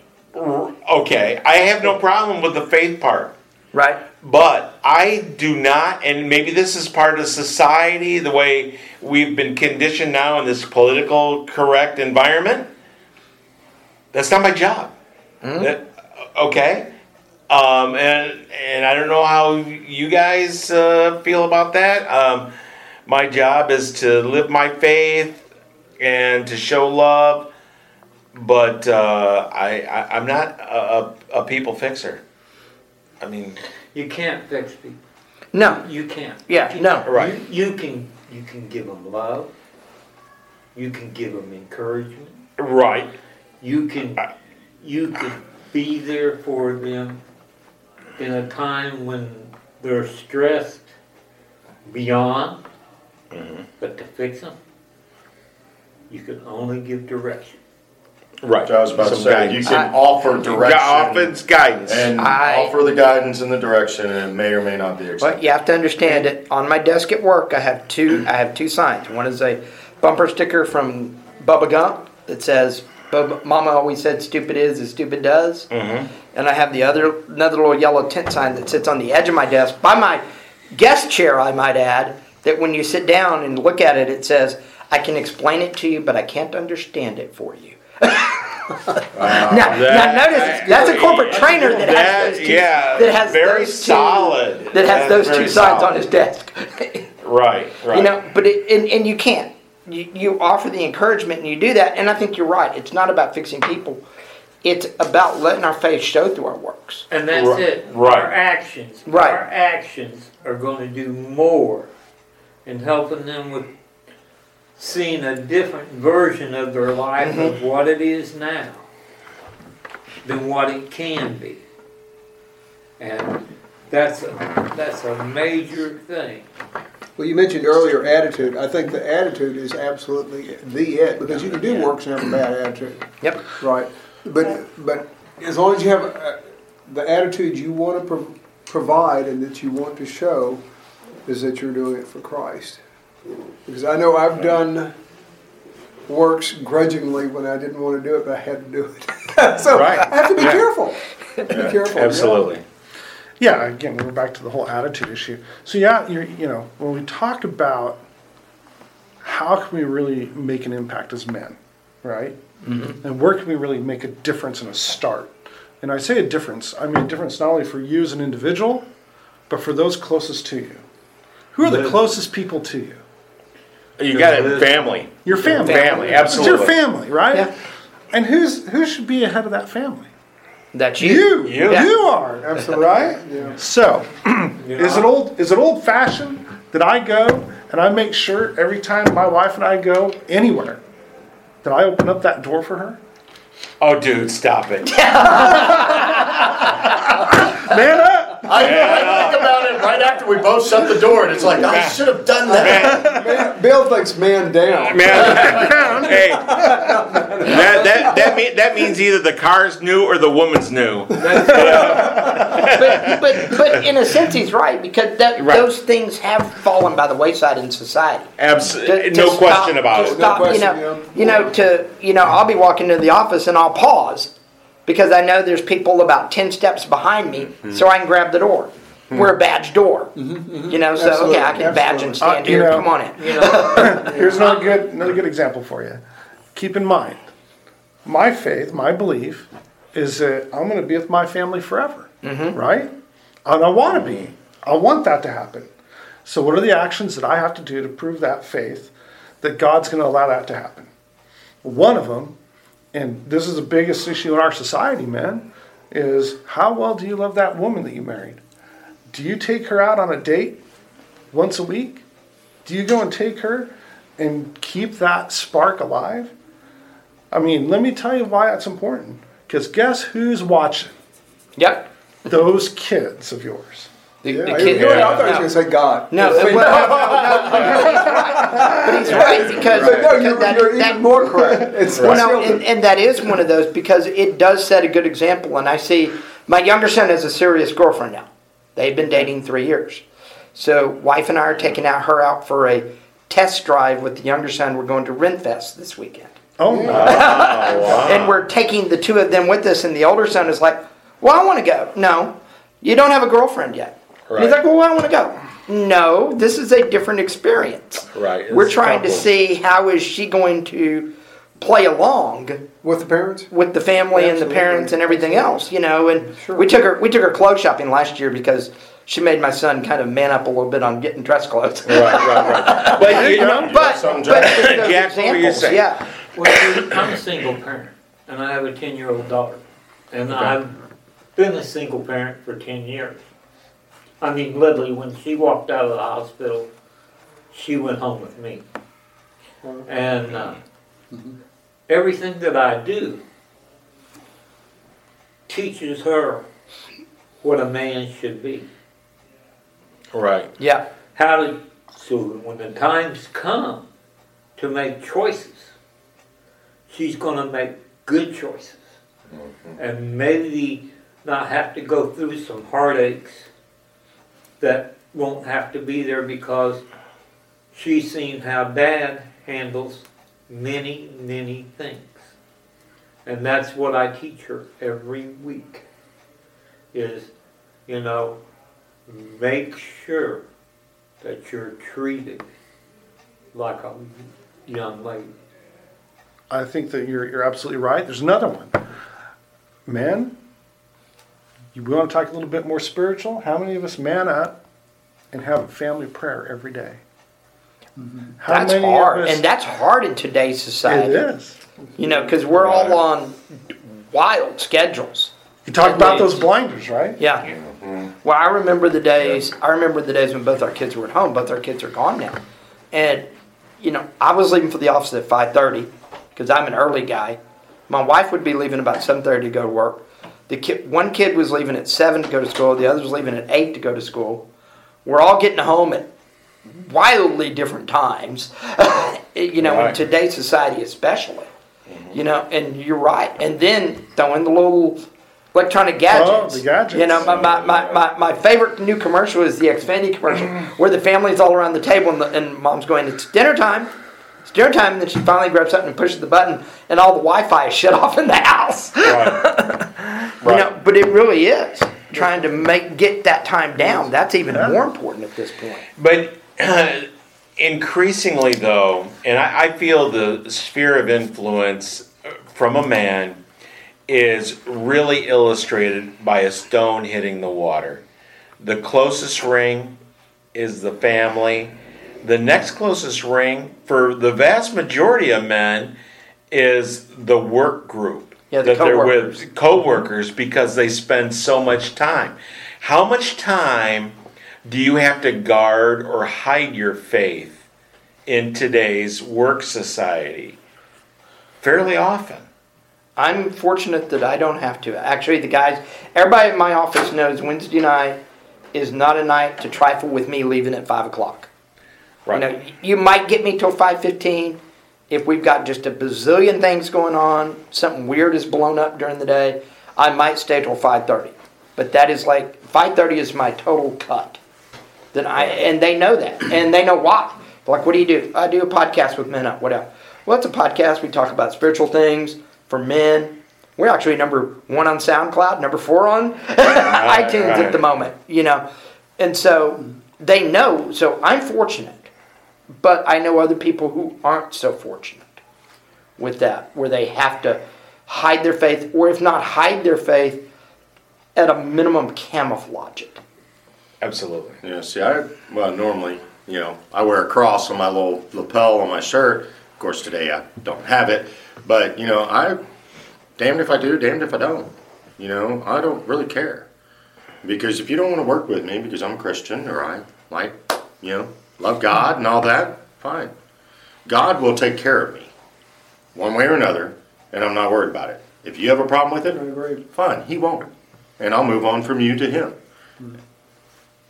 S4: Okay. I have no problem with the faith part.
S5: Right?
S4: But I do not, and maybe this is part of society, the way we've been conditioned now in this political correct environment. That's not my job. That- okay? Um, and, and I don't know how you guys uh, feel about that. Um, my job is to live my faith and to show love, but uh, I, I I'm not a, a, a people fixer. I mean,
S7: You can't fix people.
S5: No.
S7: You can't.
S5: Yeah,
S7: You-
S5: no.
S4: Right.
S7: You, you can you can give them love. You can give them encouragement.
S4: right,
S7: You can you can be there for them in a time when they're stressed beyond. But to fix them, you can only give direction.
S4: Right.
S6: I was about to
S4: Some
S6: say, you
S4: guidance.
S6: can offer direction.
S4: Offense guidance.
S6: And
S5: I-
S6: offer the guidance and the direction, and it may or may not be accepted.
S5: But you have to understand it. On my desk at work, I have two. I have two signs. One is a bumper sticker from Bubba Gump that says, "Bubba, "Mama always said stupid is as stupid does,"
S4: Mm-hmm.
S5: and I have the other another little yellow tent sign that sits on the edge of my desk by my guest chair. I might add that when you sit down and look at it, it says, "I can explain it to you, but I can't understand it for you." Now, now
S4: That-
S5: notice that's a corporate trainer that,
S4: That-
S5: has those two,
S4: yeah,
S5: that has
S4: very
S5: those two,
S4: solid.
S5: that has
S4: That's
S5: those
S4: very
S5: two signs on his desk.
S4: Right, right.
S5: You know, but it, and, and you can't. You, you offer the encouragement and you do that, and I think you're right. It's not about fixing people. It's about letting our faith show through our works.
S7: And that's
S4: Right,
S7: it.
S4: right.
S7: Our actions.
S5: Right.
S7: Our actions are going to do more in helping them with seeing a different version of their life
S5: Mm-hmm.
S7: of what it is now than what it can be. And that's a, that's a major thing.
S9: Well, you mentioned earlier attitude. I think the attitude is absolutely the it because you can do works and have a bad attitude,
S5: Yep.
S9: right? But but as long as you have uh, the attitude you want to pro- provide and that you want to show, is that you're doing it for Christ. Because I know I've done works grudgingly when I didn't want to do it, but I had to do it. so
S4: Right.
S9: I have to be
S4: Yeah.
S9: careful. Have to be careful.
S4: Absolutely.
S8: Yeah, again, we're back to the whole attitude issue. So yeah, you're, you know, when we talk about how can we really make an impact as men, right? Mm-hmm. And where can we really make a difference and a start? And I say a difference, I mean a difference not only for you as an individual, but for those closest to you. Who are the
S7: Live.
S8: closest people to you?
S4: You got it, family.
S8: Your family.
S4: Family, absolutely.
S8: It's your family, right?
S5: Yeah.
S8: And who's who should be ahead of that family?
S5: That's you.
S8: You.
S4: You.
S8: You are.
S9: Absolutely.
S8: Right?
S9: Yeah.
S8: So, is it old? Is it old fashioned that I go and I make sure every time my wife and I go anywhere that I open up that door for her?
S4: Oh, dude, stop it.
S8: Man up!
S6: I, I think about it right after we both shut the door, and it's like, I should have done that.
S9: Man, Bill thinks man down.
S4: Man, down. hey, that that that, mean, that means either the car's new or the woman's new.
S5: But, but but in a sense, he's right because that,
S4: Right.
S5: those things have fallen by the wayside in society.
S4: Abs-
S5: To- to
S4: no
S5: stop-
S4: question about it.
S5: stop,
S9: question,
S5: you know,
S9: yeah.
S5: you know, to you know, I'll be walking into the office and I'll pause because I know there's people about ten steps behind me,
S4: Hmm.
S5: so I can grab the door. We're a badge door, you know. So
S9: Absolutely,
S5: okay, I can badge and stand
S8: Uh,
S5: here.
S8: know-
S5: Come on in.
S7: You know,
S8: Here's another good another good example for you. Keep in mind, my faith, my belief, is that I'm going to be with my family forever, right? And I want to be. I want that to happen. So, what are the actions that I have to do to prove that faith that God's going to allow that to happen? One of them, and this is the biggest issue in our society, man, is how well do you love that woman that you married? Do you take her out on a date once a week? Do you go and take her and keep that spark alive? I mean, let me tell you why that's important. Because guess who's watching?
S5: Yep.
S8: Those kids of yours.
S5: The,
S9: Yeah,
S5: the
S9: you
S5: kid-
S9: know? I thought he was going to say God.
S5: No, well, no, no, no, he's right. But he's right because,
S9: But no,
S5: because
S9: you're,
S5: that,
S9: you're
S5: that,
S9: even more correct. It's
S5: Well,
S9: still
S5: no, and, and that is one of those because it does set a good example. And I see my younger son has a serious girlfriend now. They've been dating three years. So, wife and I are taking out her out for a test drive with the younger son. We're going to Renfest this weekend,
S8: Oh, oh no.
S5: and we're taking the two of them with us. And the older son is like, "Well, I want to go." No, you don't have a girlfriend yet. And He's like, "Well, I want to go." No, this is a different experience.
S4: Right,
S5: We're trying to see how is she going to play along
S9: with the parents?
S5: with the family and the parents and everything else, you know. And
S9: Sure.
S5: we took her we took her clothes shopping last year because she made my son kind of man up a little bit on getting dress clothes.
S4: Right, right, right. But you know,
S5: but,
S6: Something,
S5: but
S6: Jack?
S5: just those
S4: Jack, what were you
S5: examples,
S4: saying?
S5: yeah.
S7: Well, see, I'm a single parent, and I have a ten-year-old daughter, and I've been a single parent for ten years. I mean, literally, when she walked out of the hospital, she went home with me, and uh, everything that I do teaches her what a man should be.
S4: right.
S5: Yeah.
S7: How to so that when the times come to make choices, she's going to make good choices, and maybe not have to go through some heartaches that won't have to be there because she's seen how dad handles many, many things, and that's what I teach her every week. Is you know, make sure that you're treated like a young lady.
S8: I think that you're, you're absolutely right. There's another one. Men, you want to talk a little bit more spiritual? How many of us man up and have a family prayer every day? Mm-hmm. How
S5: That's
S8: many of
S5: hard.
S8: us-
S5: And that's hard in today's society.
S8: it is.
S5: You know, because we're all on wild schedules.
S8: You talk about those blinders, right?
S5: Yeah. Mm-hmm. Well, I remember the days. I remember the days when both our kids were at home. Both our kids are gone now, and you know, I was leaving for the office at five thirty because I'm an early guy. My wife would be leaving about seven thirty to go to work. The kid, one kid was leaving at seven to go to school. The other was leaving at eight to go to school. We're all getting home at wildly different times. you know, in today's society, especially. Mm-hmm. You know, and you're right. And then throwing the little electronic gadgets.
S8: Oh, the gadgets.
S5: You know, my, my, my, my, my favorite new commercial is the Xfinity commercial mm. where the family's all around the table and, the, and mom's going, It's dinner time. It's dinner time. And then she finally grabs something and pushes the button, and all the Wi Fi is shut off in the house.
S4: Right.
S5: You know, but it really is trying to make get that time down. That's even more important at this point.
S4: But uh, increasingly, though, and I, I feel the sphere of influence uh, from a man is really illustrated by a stone hitting the water. The closest ring is the family. The next closest ring for the vast majority of men is the work group
S5: Yeah, the
S4: that they're with co-workers because they spend so much time. How much time do you have to guard or hide your faith in today's work society? Fairly often.
S5: I'm fortunate that I don't have to. Actually, the guys, everybody in my office knows Wednesday night is not a night to trifle with me leaving at five o'clock. You know, you might get me till five fifteen if we've got just a bazillion things going on. Something weird is blown up during the day. I might stay till five thirty, but that is like five thirty is my total cut. That I and they know that and they know why. Like, what do you do? I do a podcast with Men Up. What else? Well, it's a podcast. We talk about spiritual things for men. We're actually number one on SoundCloud, number four on iTunes at the moment. You know, and so they know. So I'm fortunate, but I know other people who aren't so fortunate with that, where they have to hide their faith, or if not hide their faith, at a minimum camouflage it.
S4: Absolutely.
S6: Yeah, see, I, well, normally, you know, I wear a cross on my little lapel on my shirt. Of course, today I don't have it, but, you know, I, damned if I do, damned if I don't. You know, I don't really care. Because if you don't want to work with me because I'm a Christian or I like, you know, love God and all that, fine. God will take care of me one way or another, and I'm not worried about it. If you have a problem with
S9: I
S6: it,
S9: agree.
S6: fine, He won't. And I'll move on from you to Him.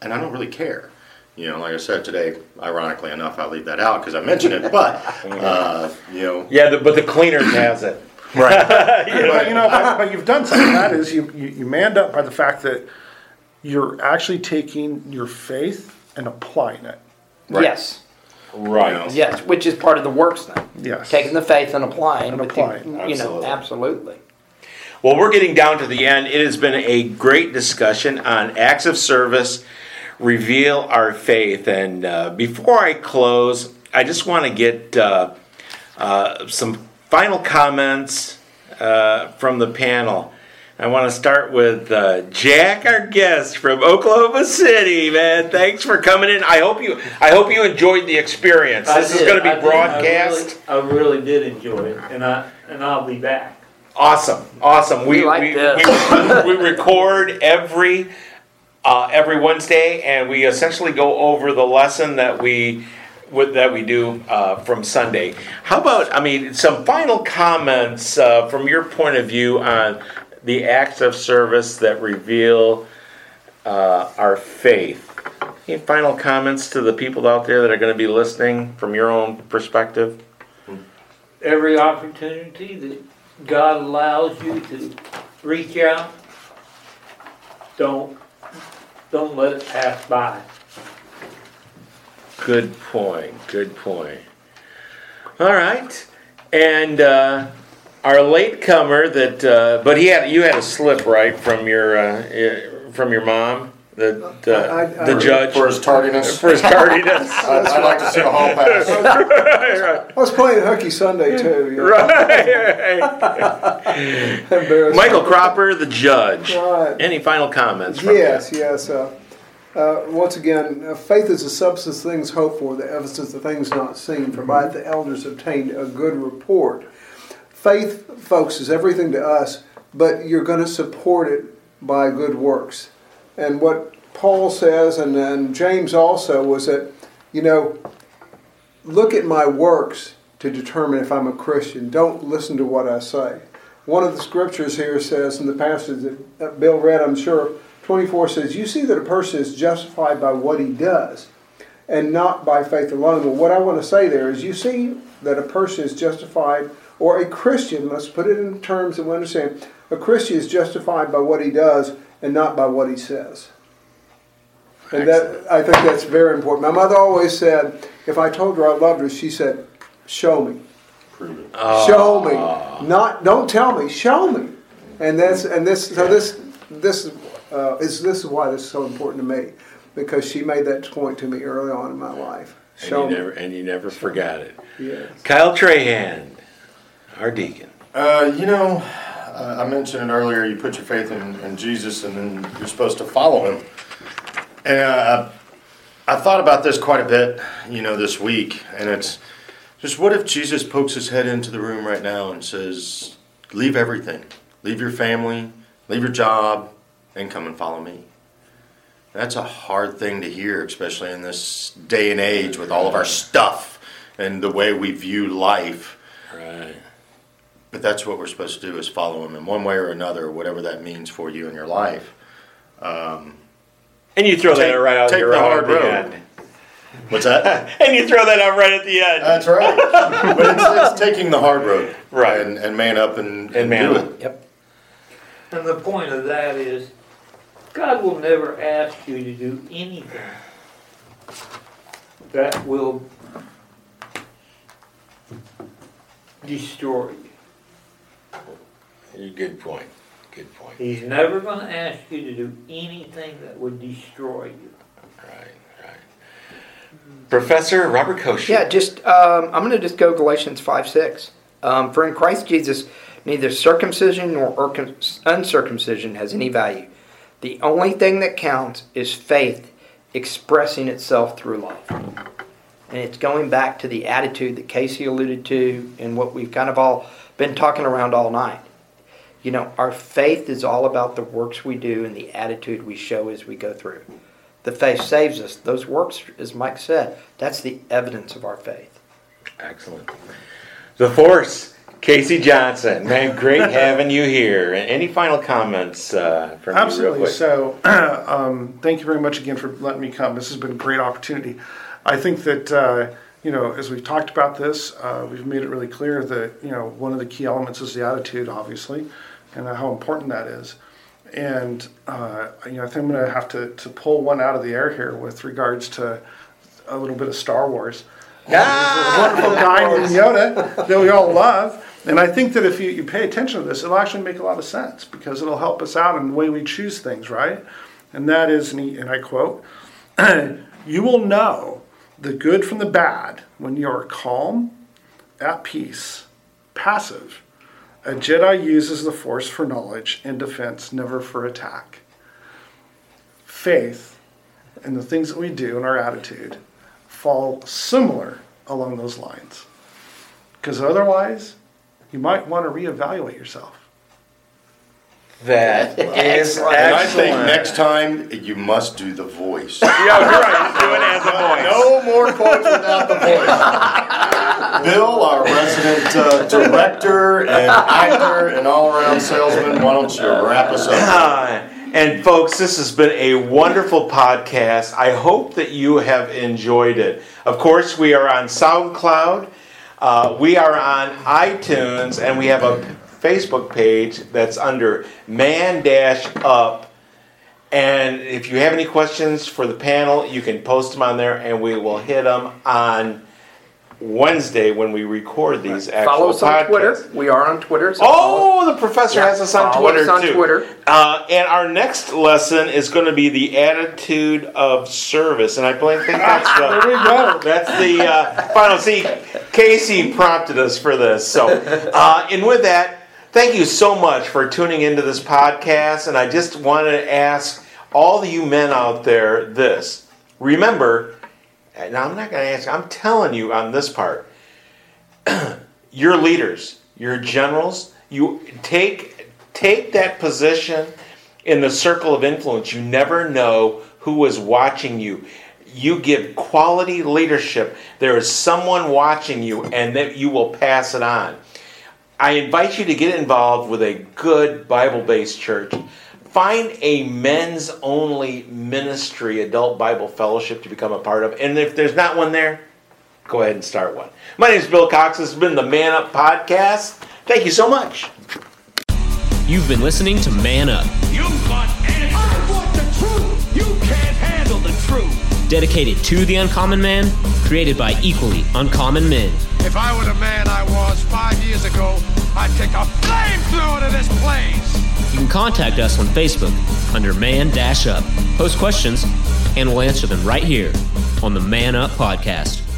S6: And I don't really care. You know, like I said today, ironically enough, I leave that out because I mentioned it, but, uh, you know,
S4: Yeah, the, but the cleaner has it. Right.
S8: But, you know, but, but you've done something. That is, you, you, you manned up by the fact that you're actually taking your faith and applying it.
S6: Right.
S5: Yes,
S4: Right.
S5: yes, which is part of the works thing.
S8: Yes.
S5: Taking the faith and applying.
S8: And
S5: with the-
S8: applying,
S5: You know,
S4: absolutely.
S5: absolutely.
S4: Well, we're getting down to the end. It has been a great discussion on acts of service, reveal our faith. And uh, before I close, I just want to get uh, uh, some final comments uh, from the panel. I want to start with uh, Jack, our guest from Oklahoma City. Man, thanks for coming in. I hope you, I hope you enjoyed the experience.
S7: I
S4: This is going to be
S7: I
S4: broadcast.
S7: I really, I really did enjoy it, and I and I'll be back.
S4: Awesome, awesome. We
S5: We like
S4: we,
S5: this.
S4: we, we record every uh, every Wednesday, and we essentially go over the lesson that we with, that we do uh, from Sunday. How about I mean some final comments uh, from your point of view on the acts of service that reveal uh, our faith. Any final comments to the people out there that are going to be listening from your own perspective?
S7: Every opportunity that God allows you to reach out, don't don't let it pass by.
S4: Good point. Good point. All right, and uh, our latecomer that, uh, but he had you had a slip right from your uh, eh, from your mom, the the,
S9: I- I-
S4: the judge
S6: For his tardiness.
S4: for his tardiness.
S6: I'd, I'd like to see a hall pass.
S4: right,
S9: I was playing hooky Sunday too. You know,
S4: right.
S9: embarrassing.
S4: Michael Cropper, the judge.
S9: Right.
S4: Any final comments? From
S9: Yes, yes. Uh, uh, once again, uh, faith is the substance of things hoped for, the evidence of things not seen. It the elders obtained a good report. Faith, folks, is everything to us, but you're going to support it by good works. And what Paul says, and, and James also, was that, you know, look at my works to determine if I'm a Christian. Don't listen to what I say. One of the scriptures here says, in the passage that Bill read, I'm sure, 24 says, You see that a person is justified by what he does and not by faith alone. Well, what I want to say there is, you see that a person is justified, or a Christian, let's put it in terms that we understand, a Christian is justified by what he does and not by what he says. And that I think that's very important. My mother always said, if I told her I loved her, she said, "Show me, show me, not don't tell me, show me." And that's and this so this this uh, is this is why this is so important to me because she made that point to me early on in my life. Show
S4: And you
S9: me,
S4: never and you never forgot it.
S9: yes.
S4: Kyle Trahan, our deacon.
S6: Uh, you know, uh, I mentioned it earlier. You put your faith in, in Jesus, and then you're supposed to follow him. And uh, I thought about this quite a bit, you know, this week. And it's just what if Jesus pokes his head into the room right now and says, "Leave everything, leave your family, leave your job, and come and follow me." That's a hard thing to hear, especially in this day and age with all of our stuff and the way we view life.
S4: Right.
S6: But that's what we're supposed to do is follow him in one way or another, whatever that means for you in your life. Um,
S4: And you throw
S6: Take-
S4: that right out
S6: take
S4: your
S6: the
S4: right
S6: hard
S4: at the
S6: road.
S4: end.
S6: what's that?
S4: And you throw that out right at the end.
S6: that's right. But it's, it's taking the hard road,
S4: Right.
S6: And, and man up and,
S4: and man,
S6: do it.
S4: yep.
S7: And the point of that is, God will never ask you to do anything that will destroy you.
S4: Good point. Good point.
S7: He's never going to ask you to do anything that would destroy you.
S4: Right, right. Professor Robert Kosher.
S5: Yeah, just um, I'm going to just go Galatians five six. Um, For in Christ Jesus, neither circumcision nor uncircumcision has any value. The only thing that counts is faith expressing itself through life. And it's going back to the attitude that Casey alluded to and what we've kind of all been talking around all night. You know, our faith is all about the works we do and the attitude we show as we go through. The faith saves us. Those works, as Mike said, that's the evidence of our faith.
S4: Excellent. The Force, Casey Johnson. Man, great having you here. Any final comments uh, from you?
S8: Absolutely. So, um, thank you very much again for letting me come. This has been a great opportunity. I think that uh, you know, as we've talked about this, uh, we've made it really clear that you know one of the key elements is the attitude, obviously, and how important that is. And uh, you know, I think I'm going to have to to pull one out of the air here with regards to a little bit of Star Wars.
S4: Ah!
S8: There's a wonderful guy named Yoda that we all love. And I think that if you, you pay attention to this, it'll actually make a lot of sense because it'll help us out in the way we choose things, right? And that is, and, he, and I quote, You will know the good from the bad when you are calm, at peace, passive, A Jedi uses the Force for knowledge and defense, never for attack. Faith and the things that we do and our attitude fall similar along those lines. Because otherwise, you might want to reevaluate yourself.
S4: That is
S6: And I think next time you must do the voice.
S4: Yeah, you're right. Do it as a voice.
S6: No more quotes without the voice. Bill, our resident uh, director and actor and all-around salesman, why don't you wrap us up?
S4: Uh, and folks, this has been a wonderful podcast. I hope that you have enjoyed it. Of course, we are on SoundCloud, uh, we are on iTunes, and we have a Facebook page that's under Man Dash Up. And if you have any questions for the panel, you can post them on there, and we will hit them on Wednesday when we record these actual
S5: Follow us on
S4: podcasts.
S5: Twitter. We are on Twitter. So
S4: Oh, the professor
S5: Yeah,
S4: has us on
S5: follow
S4: Twitter
S5: us on
S4: too.
S5: Twitter.
S4: Uh, and our next lesson is going to be the attitude of service, and I think that's
S8: There
S4: the
S8: we go.
S4: that's the uh, final. See, Casey prompted us for this. So, uh, and with that, thank you so much for tuning into this podcast. And I just wanted to ask all of you men out there this: remember. Now I'm not going to ask. I'm telling you on this part your leaders, your generals, you take take that position in the circle of influence. You never know who is watching you. You give quality leadership. There is someone watching you and that you will pass it on. I invite you to get involved with a good Bible-based church. Find a men's only ministry, adult Bible fellowship to become a part of. And if there's not one there, go ahead and start one. My name is Bill Cox. This has been the Man Up Podcast. Thank you so much.
S1: You've been listening to Man Up,
S3: You want answers. I want the truth. You can't handle the truth.
S1: dedicated to the uncommon man, created by equally uncommon men.
S2: If I were the man I was five years ago, I'd take a flamethrower to this place.
S1: You can contact us on Facebook under Man Dash Up. Post questions, and we'll answer them right here on the Man Up Podcast.